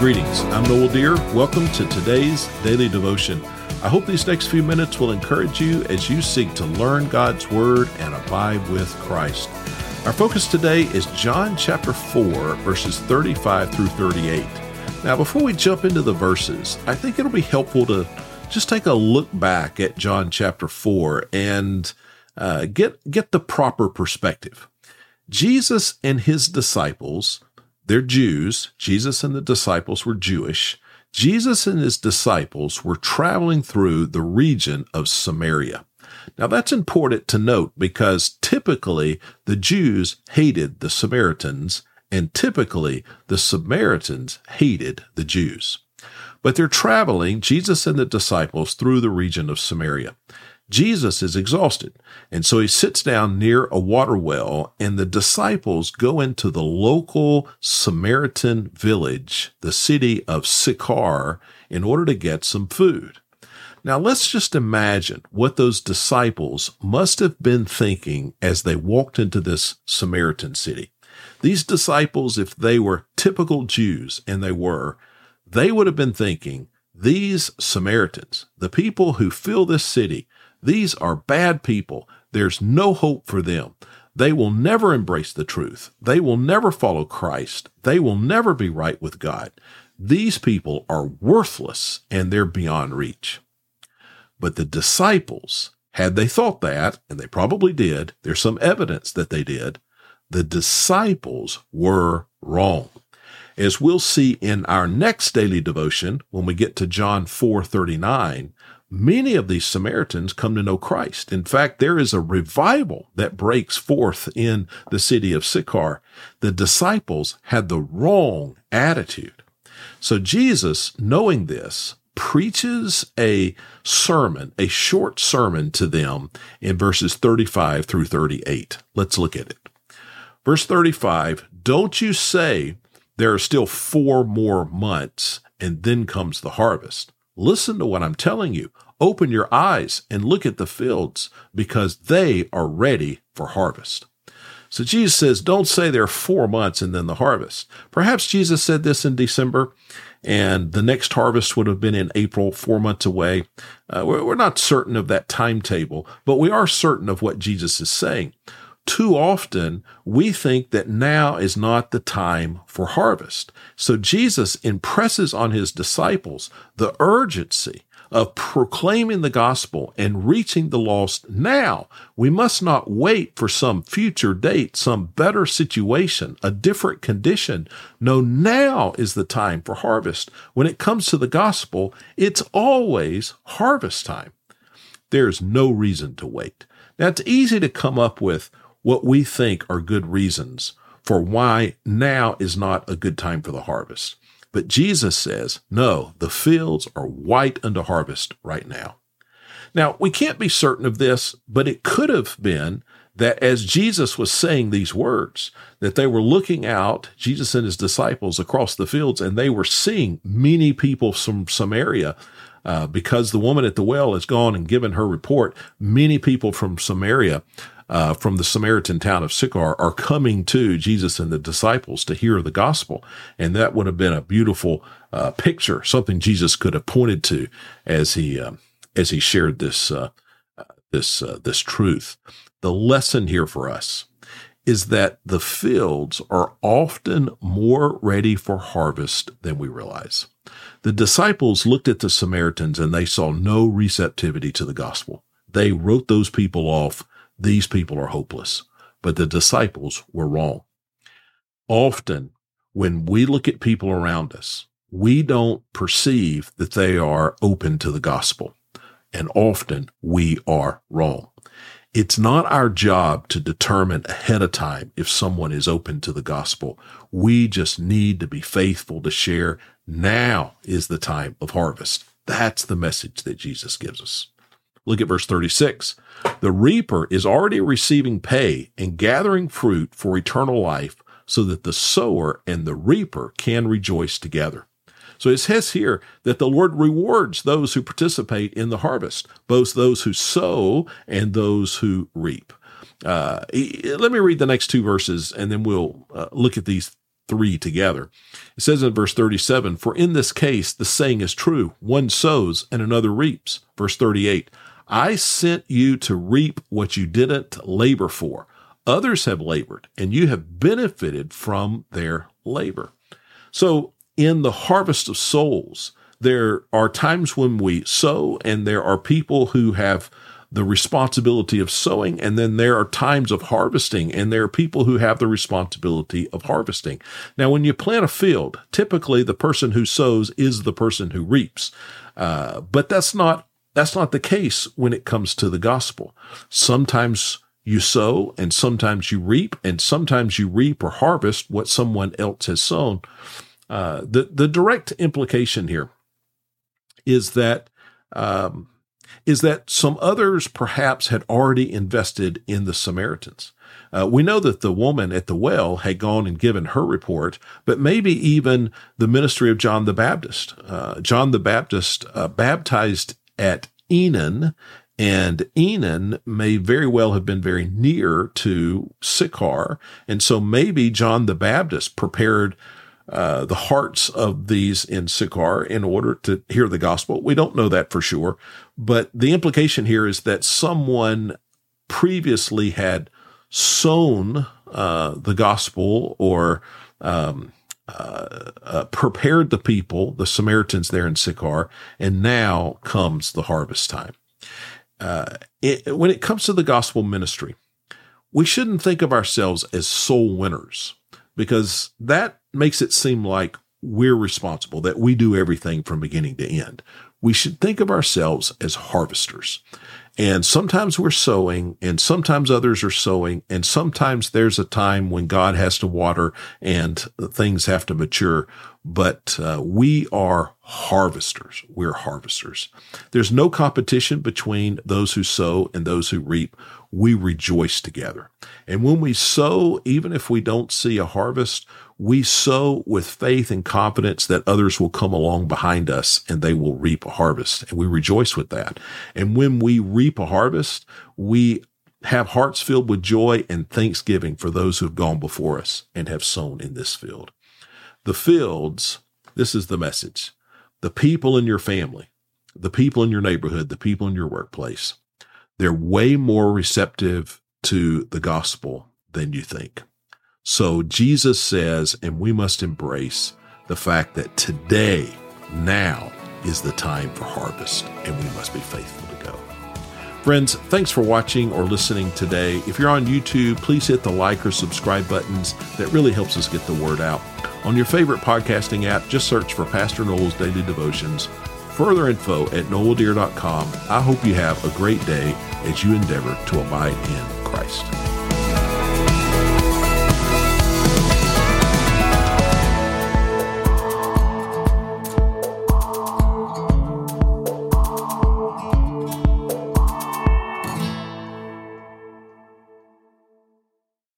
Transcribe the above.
Greetings. I'm Noel Dear. Welcome to today's daily devotion. I hope these next few minutes will encourage you as you seek to learn God's Word and abide with Christ. Our focus today is John chapter 4, verses 35 through 38. Now, before we jump into the verses, I think it'll be helpful to just take a look back at John chapter 4 and uh, get, get the proper perspective. Jesus and his disciples they're Jews. Jesus and the disciples were Jewish. Jesus and his disciples were traveling through the region of Samaria. Now that's important to note because typically the Jews hated the Samaritans and typically the Samaritans hated the Jews. But they're traveling, Jesus and the disciples, through the region of Samaria. Jesus is exhausted. And so he sits down near a water well, and the disciples go into the local Samaritan village, the city of Sychar, in order to get some food. Now let's just imagine what those disciples must have been thinking as they walked into this Samaritan city. These disciples, if they were typical Jews, and they were, they would have been thinking, these Samaritans, the people who fill this city, these are bad people. There's no hope for them. They will never embrace the truth. They will never follow Christ. They will never be right with God. These people are worthless and they're beyond reach. But the disciples, had they thought that, and they probably did, there's some evidence that they did, the disciples were wrong. As we'll see in our next daily devotion, when we get to John 4:39, Many of these Samaritans come to know Christ. In fact, there is a revival that breaks forth in the city of Sychar. The disciples had the wrong attitude. So Jesus, knowing this, preaches a sermon, a short sermon to them in verses 35 through 38. Let's look at it. Verse 35, don't you say there are still four more months and then comes the harvest. Listen to what I'm telling you. Open your eyes and look at the fields because they are ready for harvest. So Jesus says, don't say there are four months and then the harvest. Perhaps Jesus said this in December and the next harvest would have been in April, four months away. Uh, we're, we're not certain of that timetable, but we are certain of what Jesus is saying. Too often we think that now is not the time for harvest. So Jesus impresses on his disciples the urgency of proclaiming the gospel and reaching the lost now. We must not wait for some future date, some better situation, a different condition. No, now is the time for harvest. When it comes to the gospel, it's always harvest time. There's no reason to wait. Now, it's easy to come up with what we think are good reasons for why now is not a good time for the harvest. But Jesus says, no, the fields are white unto harvest right now. Now, we can't be certain of this, but it could have been that as Jesus was saying these words, that they were looking out, Jesus and his disciples across the fields, and they were seeing many people from Samaria. Uh, because the woman at the well has gone and given her report, many people from Samaria uh, from the Samaritan town of Sychar are coming to Jesus and the disciples to hear the gospel. And that would have been a beautiful uh, picture, something Jesus could have pointed to as he, uh, as he shared this, uh, uh, this, uh, this truth. The lesson here for us is that the fields are often more ready for harvest than we realize. The disciples looked at the Samaritans and they saw no receptivity to the gospel. They wrote those people off these people are hopeless. But the disciples were wrong. Often, when we look at people around us, we don't perceive that they are open to the gospel. And often we are wrong. It's not our job to determine ahead of time if someone is open to the gospel. We just need to be faithful to share. Now is the time of harvest. That's the message that Jesus gives us. Look at verse 36. The reaper is already receiving pay and gathering fruit for eternal life so that the sower and the reaper can rejoice together. So it says here that the Lord rewards those who participate in the harvest, both those who sow and those who reap. Uh, let me read the next two verses and then we'll uh, look at these three together. It says in verse 37, For in this case, the saying is true one sows and another reaps. Verse 38, I sent you to reap what you didn't labor for. Others have labored, and you have benefited from their labor. So, in the harvest of souls, there are times when we sow, and there are people who have the responsibility of sowing, and then there are times of harvesting, and there are people who have the responsibility of harvesting. Now, when you plant a field, typically the person who sows is the person who reaps, uh, but that's not that's not the case when it comes to the gospel. Sometimes you sow, and sometimes you reap, and sometimes you reap or harvest what someone else has sown. Uh, the the direct implication here is that um, is that some others perhaps had already invested in the Samaritans. Uh, we know that the woman at the well had gone and given her report, but maybe even the ministry of John the Baptist. Uh, John the Baptist uh, baptized at Enon, and Enon may very well have been very near to Sychar. And so maybe John the Baptist prepared uh, the hearts of these in Sychar in order to hear the gospel. We don't know that for sure, but the implication here is that someone previously had sown uh, the gospel or um, uh, uh, prepared the people, the Samaritans there in Sychar, and now comes the harvest time. Uh, it, when it comes to the gospel ministry, we shouldn't think of ourselves as soul winners because that makes it seem like we're responsible, that we do everything from beginning to end. We should think of ourselves as harvesters. And sometimes we're sowing and sometimes others are sowing. And sometimes there's a time when God has to water and things have to mature. But uh, we are harvesters. We're harvesters. There's no competition between those who sow and those who reap. We rejoice together. And when we sow, even if we don't see a harvest, we sow with faith and confidence that others will come along behind us and they will reap a harvest. And we rejoice with that. And when we reap a harvest, we have hearts filled with joy and thanksgiving for those who have gone before us and have sown in this field. The fields, this is the message. The people in your family, the people in your neighborhood, the people in your workplace, they're way more receptive to the gospel than you think. So Jesus says, and we must embrace the fact that today, now is the time for harvest, and we must be faithful. Friends, thanks for watching or listening today. If you're on YouTube, please hit the like or subscribe buttons. That really helps us get the word out. On your favorite podcasting app, just search for Pastor Noel's Daily Devotions. Further info at noeldear.com. I hope you have a great day as you endeavor to abide in Christ.